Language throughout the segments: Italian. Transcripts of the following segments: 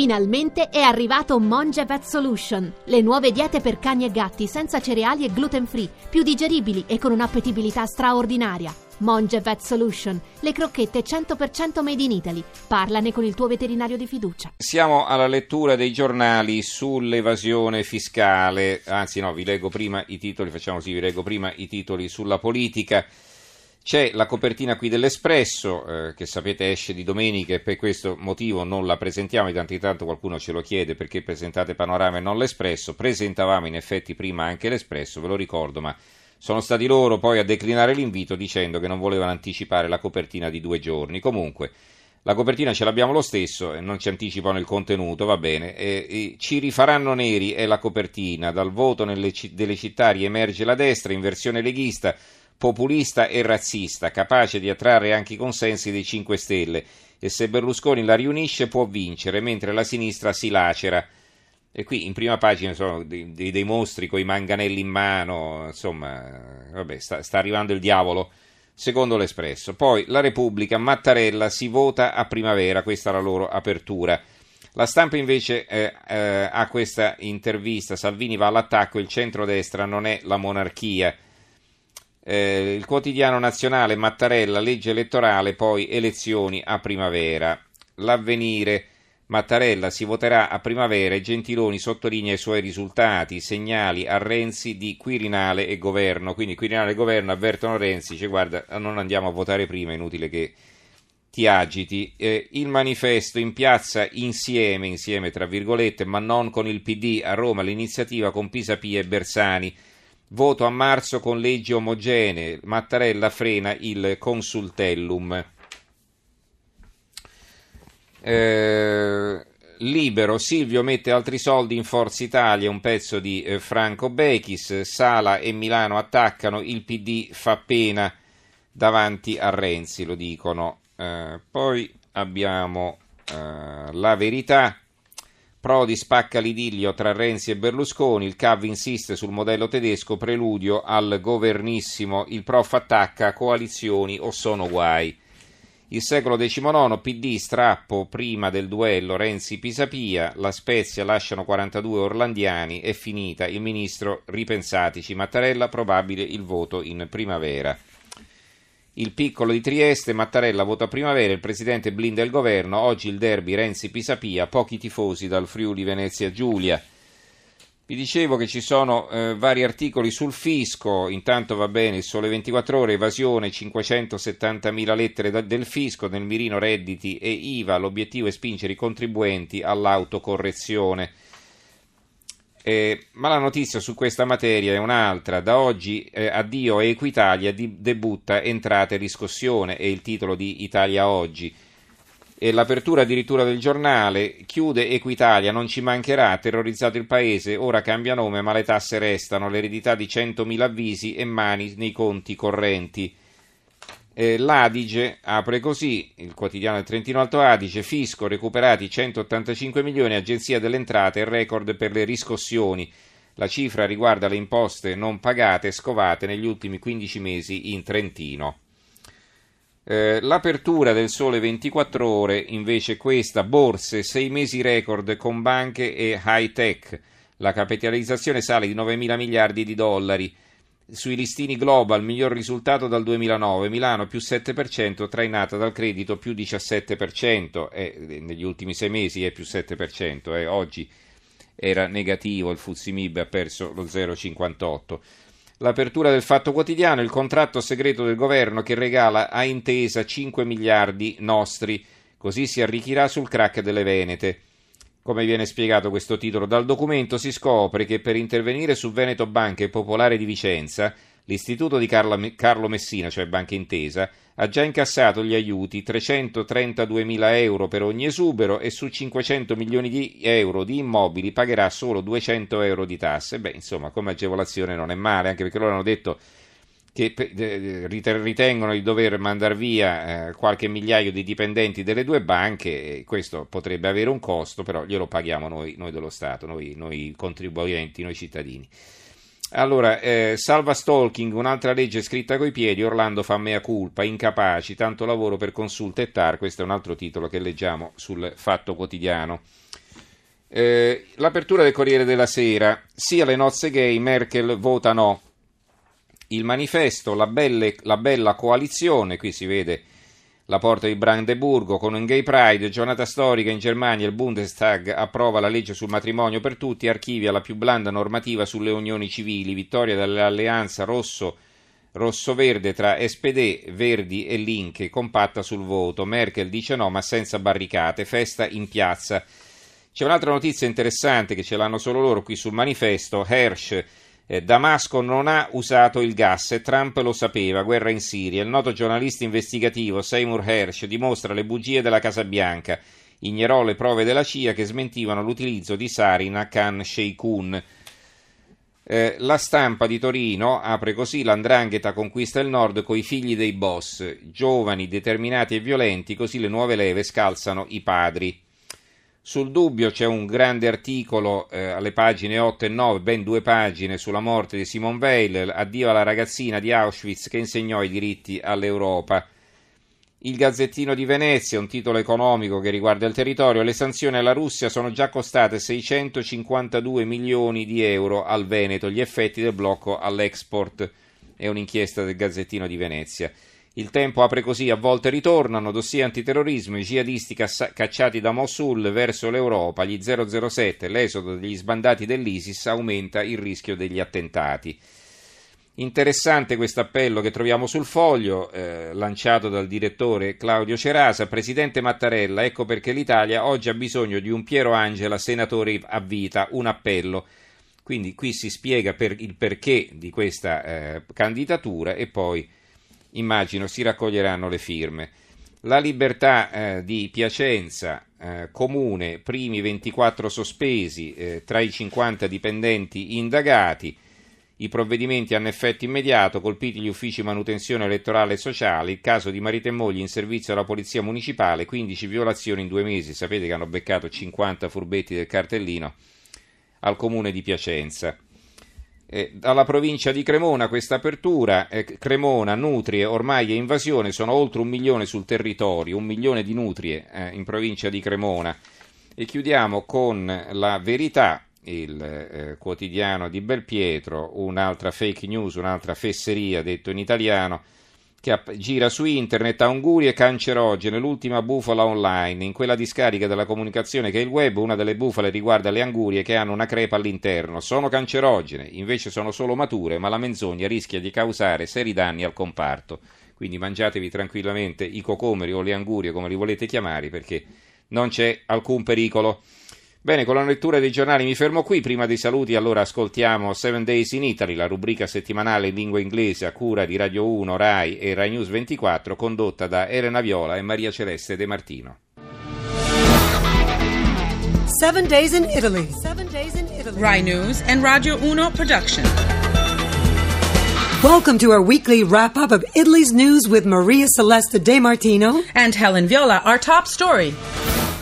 Finalmente è arrivato Monge Vet Solution, le nuove diete per cani e gatti senza cereali e gluten free, più digeribili e con un'appetibilità straordinaria. Monge Vet Solution, le crocchette 100% made in Italy. Parlane con il tuo veterinario di fiducia. Siamo alla lettura dei giornali sull'evasione fiscale, anzi no, vi leggo prima i titoli, facciamo così, vi leggo prima i titoli sulla politica. C'è la copertina qui dell'Espresso, eh, che sapete esce di domenica e per questo motivo non la presentiamo, di tanto in tanto qualcuno ce lo chiede perché presentate Panorama e non l'Espresso. Presentavamo in effetti prima anche l'Espresso, ve lo ricordo, ma sono stati loro poi a declinare l'invito dicendo che non volevano anticipare la copertina di due giorni. Comunque, la copertina ce l'abbiamo lo stesso, non ci anticipano il contenuto, va bene. E, e ci rifaranno neri è la copertina. Dal voto nelle, delle città riemerge la destra in versione leghista populista e razzista, capace di attrarre anche i consensi dei 5 Stelle e se Berlusconi la riunisce può vincere, mentre la sinistra si lacera. E qui in prima pagina sono dei, dei, mostri con i manganelli in mano, insomma, vabbè, sta, sta arrivando il diavolo, secondo l'Espresso. Poi la Repubblica, Mattarella, si vota a primavera, questa è la loro apertura. La stampa invece eh, eh, ha questa intervista, Salvini va all'attacco, il centrodestra non è la monarchia. Eh, il quotidiano nazionale Mattarella, legge elettorale, poi elezioni a primavera. L'avvenire Mattarella si voterà a primavera e Gentiloni sottolinea i suoi risultati, segnali a Renzi di Quirinale e governo. Quindi Quirinale e governo avvertono Renzi, dice guarda non andiamo a votare prima, è inutile che ti agiti. Eh, il manifesto in piazza insieme, insieme tra virgolette, ma non con il PD a Roma, l'iniziativa con Pisapia e Bersani. Voto a marzo con leggi omogenee. Mattarella frena il consultellum. Eh, libero, Silvio mette altri soldi in Forza Italia, un pezzo di eh, Franco Bechis, Sala e Milano attaccano, il PD fa pena davanti a Renzi, lo dicono. Eh, poi abbiamo eh, la verità, Prodi spacca l'idillio tra Renzi e Berlusconi, il CAV insiste sul modello tedesco, preludio al governissimo, il prof attacca coalizioni o sono guai. Il secolo XIX, PD, strappo prima del duello Renzi-Pisapia, la Spezia lasciano 42 orlandiani, è finita, il ministro ripensatici, Mattarella probabile il voto in primavera. Il piccolo di Trieste, Mattarella vota primavera, il presidente blinda il governo, oggi il derby Renzi-Pisapia, pochi tifosi dal Friuli Venezia Giulia. Vi dicevo che ci sono eh, vari articoli sul fisco, intanto va bene, il sole 24 ore, evasione, 570.000 lettere da, del fisco, nel mirino redditi e IVA, l'obiettivo è spingere i contribuenti all'autocorrezione. Eh, ma la notizia su questa materia è un'altra. Da oggi eh, addio Equitalia di, debutta entrate riscossione, è il titolo di Italia Oggi. E l'apertura addirittura del giornale chiude Equitalia, non ci mancherà, terrorizzato il paese, ora cambia nome ma le tasse restano, l'eredità di 100.000 avvisi e mani nei conti correnti. Eh, L'Adige apre così, il quotidiano del Trentino Alto Adige, fisco recuperati 185 milioni, agenzia delle entrate, record per le riscossioni. La cifra riguarda le imposte non pagate scovate negli ultimi 15 mesi in Trentino. Eh, l'apertura del sole 24 ore invece questa, borse, 6 mesi record con banche e high tech. La capitalizzazione sale di 9 mila miliardi di dollari sui listini global miglior risultato dal 2009, Milano più 7%, trainata dal credito più 17%, eh, negli ultimi sei mesi è più 7%, eh, oggi era negativo, il Fuzimib ha perso lo 0,58%. L'apertura del Fatto Quotidiano, il contratto segreto del governo che regala a intesa 5 miliardi nostri, così si arricchirà sul crack delle Venete. Come viene spiegato questo titolo? Dal documento si scopre che per intervenire su Veneto Banca e Popolare di Vicenza, l'istituto di Carlo Messina, cioè Banca Intesa, ha già incassato gli aiuti 332 mila euro per ogni esubero e su 500 milioni di euro di immobili pagherà solo 200 euro di tasse. Beh, insomma, come agevolazione non è male, anche perché loro hanno detto che ritengono di dover mandare via eh, qualche migliaio di dipendenti delle due banche, questo potrebbe avere un costo, però glielo paghiamo noi, noi dello Stato, noi, noi, contribuenti, noi cittadini. Allora, eh, salva stalking, un'altra legge scritta coi piedi, Orlando fa mea culpa, incapaci, tanto lavoro per consulta e TAR, questo è un altro titolo che leggiamo sul Fatto Quotidiano. Eh, l'apertura del Corriere della Sera, sia le nozze gay, Merkel vota no. Il manifesto, la, belle, la bella coalizione, qui si vede la porta di Brandeburgo con un gay pride, giornata storica in Germania, il Bundestag approva la legge sul matrimonio per tutti, archivia la più blanda normativa sulle unioni civili, vittoria dell'alleanza rosso rosso-verde tra SPD, Verdi e Linke, compatta sul voto. Merkel dice no, ma senza barricate, festa in piazza. C'è un'altra notizia interessante che ce l'hanno solo loro qui sul manifesto. Hersh eh, Damasco non ha usato il gas e Trump lo sapeva, guerra in Siria. Il noto giornalista investigativo Seymour Hersh dimostra le bugie della Casa Bianca. Ignorò le prove della CIA che smentivano l'utilizzo di sarin a Khan Sheikhoun. Eh, la stampa di Torino apre così l'andrangheta conquista il nord coi figli dei boss, giovani, determinati e violenti, così le nuove leve scalzano i padri. Sul dubbio c'è un grande articolo eh, alle pagine 8 e 9, ben due pagine, sulla morte di Simone Weil, addio alla ragazzina di Auschwitz che insegnò i diritti all'Europa. Il Gazzettino di Venezia, un titolo economico che riguarda il territorio, le sanzioni alla Russia sono già costate 652 milioni di euro al Veneto, gli effetti del blocco all'export, è un'inchiesta del Gazzettino di Venezia. Il tempo apre così, a volte ritornano dossier antiterrorismo, i jihadisti cacciati da Mosul verso l'Europa, gli 007, l'esodo degli sbandati dell'ISIS aumenta il rischio degli attentati. Interessante questo appello che troviamo sul foglio, eh, lanciato dal direttore Claudio Cerasa. Presidente Mattarella, ecco perché l'Italia oggi ha bisogno di un Piero Angela, senatore a vita, un appello. Quindi qui si spiega per il perché di questa eh, candidatura e poi immagino si raccoglieranno le firme. La libertà eh, di Piacenza, eh, comune, primi 24 sospesi eh, tra i 50 dipendenti indagati. I provvedimenti hanno effetto immediato, colpiti gli uffici manutenzione elettorale e sociale, il caso di marito e moglie in servizio alla polizia municipale, 15 violazioni in due mesi, sapete che hanno beccato 50 furbetti del cartellino al comune di Piacenza. Eh, dalla provincia di Cremona questa apertura, eh, Cremona, nutrie, ormai è invasione, sono oltre un milione sul territorio, un milione di nutrie eh, in provincia di Cremona. E chiudiamo con la verità, il eh, quotidiano di Belpietro, un'altra fake news, un'altra fesseria detto in italiano che gira su internet, angurie cancerogene, l'ultima bufala online. In quella discarica della comunicazione che è il web, una delle bufale riguarda le angurie che hanno una crepa all'interno. Sono cancerogene, invece sono solo mature, ma la menzogna rischia di causare seri danni al comparto. Quindi mangiatevi tranquillamente i cocomeri o le angurie, come li volete chiamare, perché non c'è alcun pericolo. Bene, con la lettura dei giornali mi fermo qui. Prima dei saluti, allora ascoltiamo Seven Days in Italy, la rubrica settimanale in lingua inglese a cura di Radio 1, Rai e Rai News 24, condotta da Elena Viola e Maria Celeste De Martino. Seven Days in Italy. Seven Days in Italy. Rai News and Radio 1 production. Welcome to our weekly wrap up of Italy's news with Maria Celeste De Martino and Helen Viola, our top story.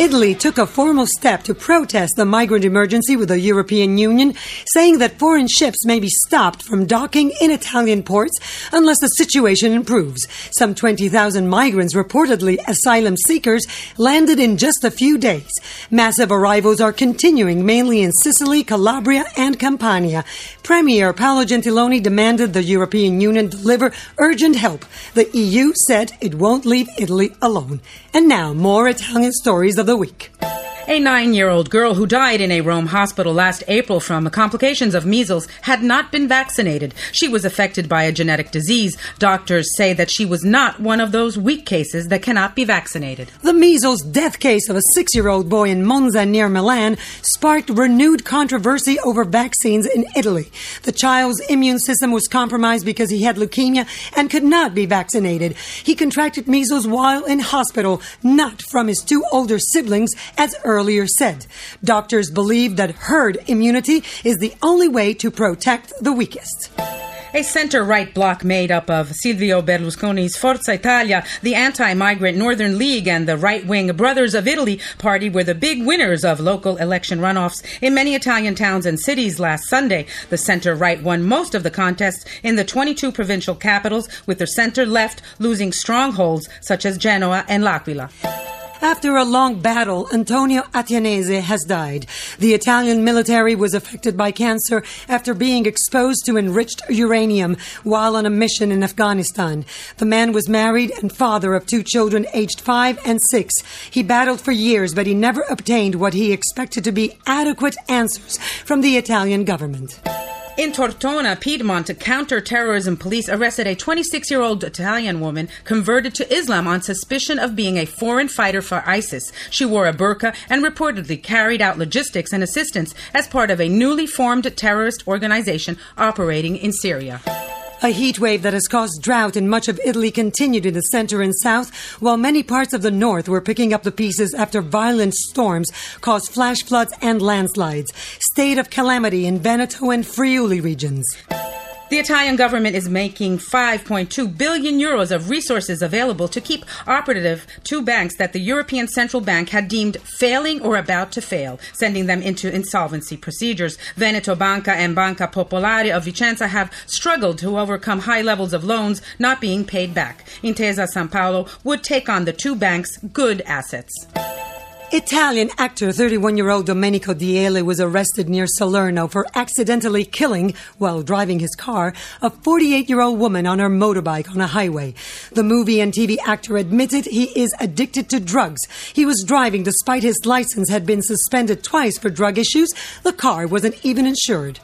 Italy took a formal step to protest the migrant emergency with the European Union, saying that foreign ships may be stopped from docking in Italian ports unless the situation improves. Some 20,000 migrants, reportedly asylum seekers, landed in just a few days. Massive arrivals are continuing, mainly in Sicily, Calabria, and Campania. Premier Paolo Gentiloni demanded the European Union deliver urgent help. The EU said it won't leave Italy alone. And now, more Italian stories of the week. A nine year old girl who died in a Rome hospital last April from complications of measles had not been vaccinated. She was affected by a genetic disease. Doctors say that she was not one of those weak cases that cannot be vaccinated. The measles death case of a six year old boy in Monza near Milan sparked renewed controversy over vaccines in Italy. The child's immune system was compromised because he had leukemia and could not be vaccinated. He contracted measles while in hospital, not from his two older siblings as early earlier said. Doctors believe that herd immunity is the only way to protect the weakest. A center right bloc made up of Silvio Berlusconi's Forza Italia, the anti migrant Northern League, and the right wing Brothers of Italy party were the big winners of local election runoffs in many Italian towns and cities last Sunday. The center right won most of the contests in the 22 provincial capitals, with the center left losing strongholds such as Genoa and L'Aquila. After a long battle, Antonio Attianese has died. The Italian military was affected by cancer after being exposed to enriched uranium while on a mission in Afghanistan. The man was married and father of two children aged five and six. He battled for years, but he never obtained what he expected to be adequate answers from the Italian government. In Tortona, Piedmont, counter-terrorism police arrested a 26 year old Italian woman converted to Islam on suspicion of being a foreign fighter for ISIS. She wore a burqa and reportedly carried out logistics and assistance as part of a newly formed terrorist organization operating in Syria. A heat wave that has caused drought in much of Italy continued in the center and south, while many parts of the north were picking up the pieces after violent storms caused flash floods and landslides. State of calamity in Veneto and Friuli regions. The Italian government is making 5.2 billion euros of resources available to keep operative two banks that the European Central Bank had deemed failing or about to fail, sending them into insolvency procedures. Veneto Banca and Banca Popolare of Vicenza have struggled to overcome high levels of loans not being paid back. Intesa San Paolo would take on the two banks' good assets. Italian actor 31 year old Domenico Diele was arrested near Salerno for accidentally killing, while driving his car, a 48 year old woman on her motorbike on a highway. The movie and TV actor admitted he is addicted to drugs. He was driving despite his license had been suspended twice for drug issues. The car wasn't even insured.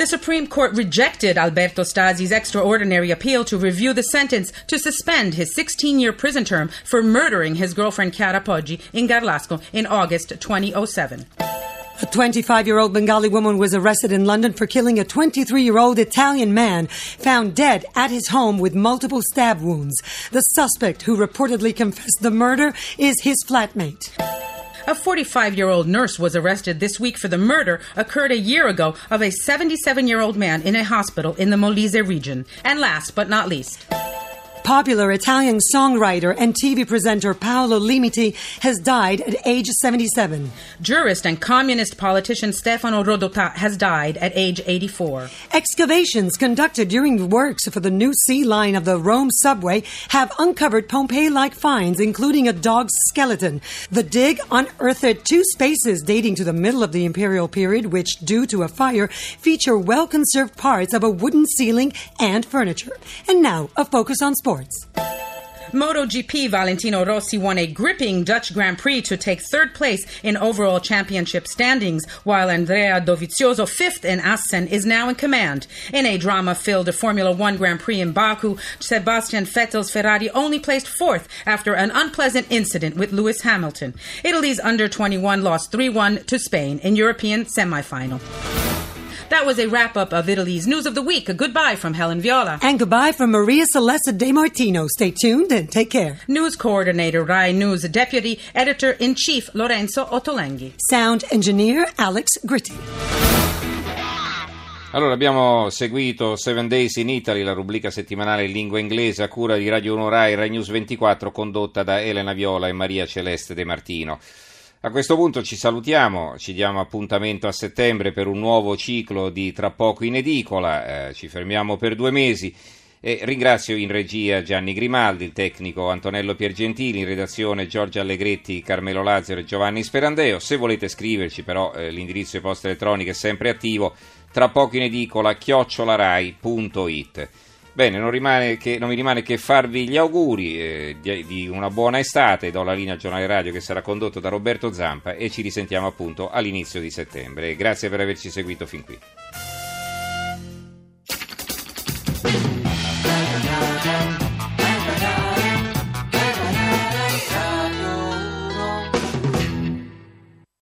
The Supreme Court rejected Alberto Stasi's extraordinary appeal to review the sentence to suspend his 16 year prison term for murdering his girlfriend Chiara Poggi in Garlasco in August 2007. A 25 year old Bengali woman was arrested in London for killing a 23 year old Italian man found dead at his home with multiple stab wounds. The suspect, who reportedly confessed the murder, is his flatmate. A 45 year old nurse was arrested this week for the murder occurred a year ago of a 77 year old man in a hospital in the Molise region. And last but not least, Popular Italian songwriter and TV presenter Paolo Limiti has died at age 77. Jurist and communist politician Stefano Rodotà has died at age 84. Excavations conducted during works for the new C line of the Rome subway have uncovered Pompeii like finds, including a dog's skeleton. The dig unearthed two spaces dating to the middle of the imperial period, which, due to a fire, feature well conserved parts of a wooden ceiling and furniture. And now, a focus on sports. MotoGP Valentino Rossi won a gripping Dutch Grand Prix to take third place in overall championship standings, while Andrea Dovizioso, fifth in Assen, is now in command. In a drama-filled Formula One Grand Prix in Baku, Sebastian Vettel's Ferrari only placed fourth after an unpleasant incident with Lewis Hamilton. Italy's under-21 lost 3-1 to Spain in European semifinal. That was a wrap up of Italy's News of the Week. A goodbye from Helen Viola. And goodbye from Maria Celeste De Martino. Stay tuned and take care. News Coordinator Rai News Deputy Editor in Chief Lorenzo Ottolenghi. Sound Engineer Alex Gritti. Allora abbiamo seguito Seven Days in Italy, la rubrica settimanale in lingua inglese a cura di Radio 1 Rai Rai News 24 condotta da Elena Viola e Maria Celeste De Martino. A questo punto ci salutiamo, ci diamo appuntamento a settembre per un nuovo ciclo di Tra poco in edicola, eh, ci fermiamo per due mesi e ringrazio in regia Gianni Grimaldi, il tecnico Antonello Piergentili, in redazione Giorgio Allegretti, Carmelo Lazzaro e Giovanni Sperandeo. Se volete scriverci però eh, l'indirizzo di posta elettronica è sempre attivo, tra poco in edicola chiocciolarai.it. Bene, non, che, non, mi rimane che farvi gli auguri eh, di, di, una buona estate. Do la linea al giornale radio che sarà condotto da Roberto Zampa e ci risentiamo appunto all'inizio di settembre. Grazie per averci seguito fin qui.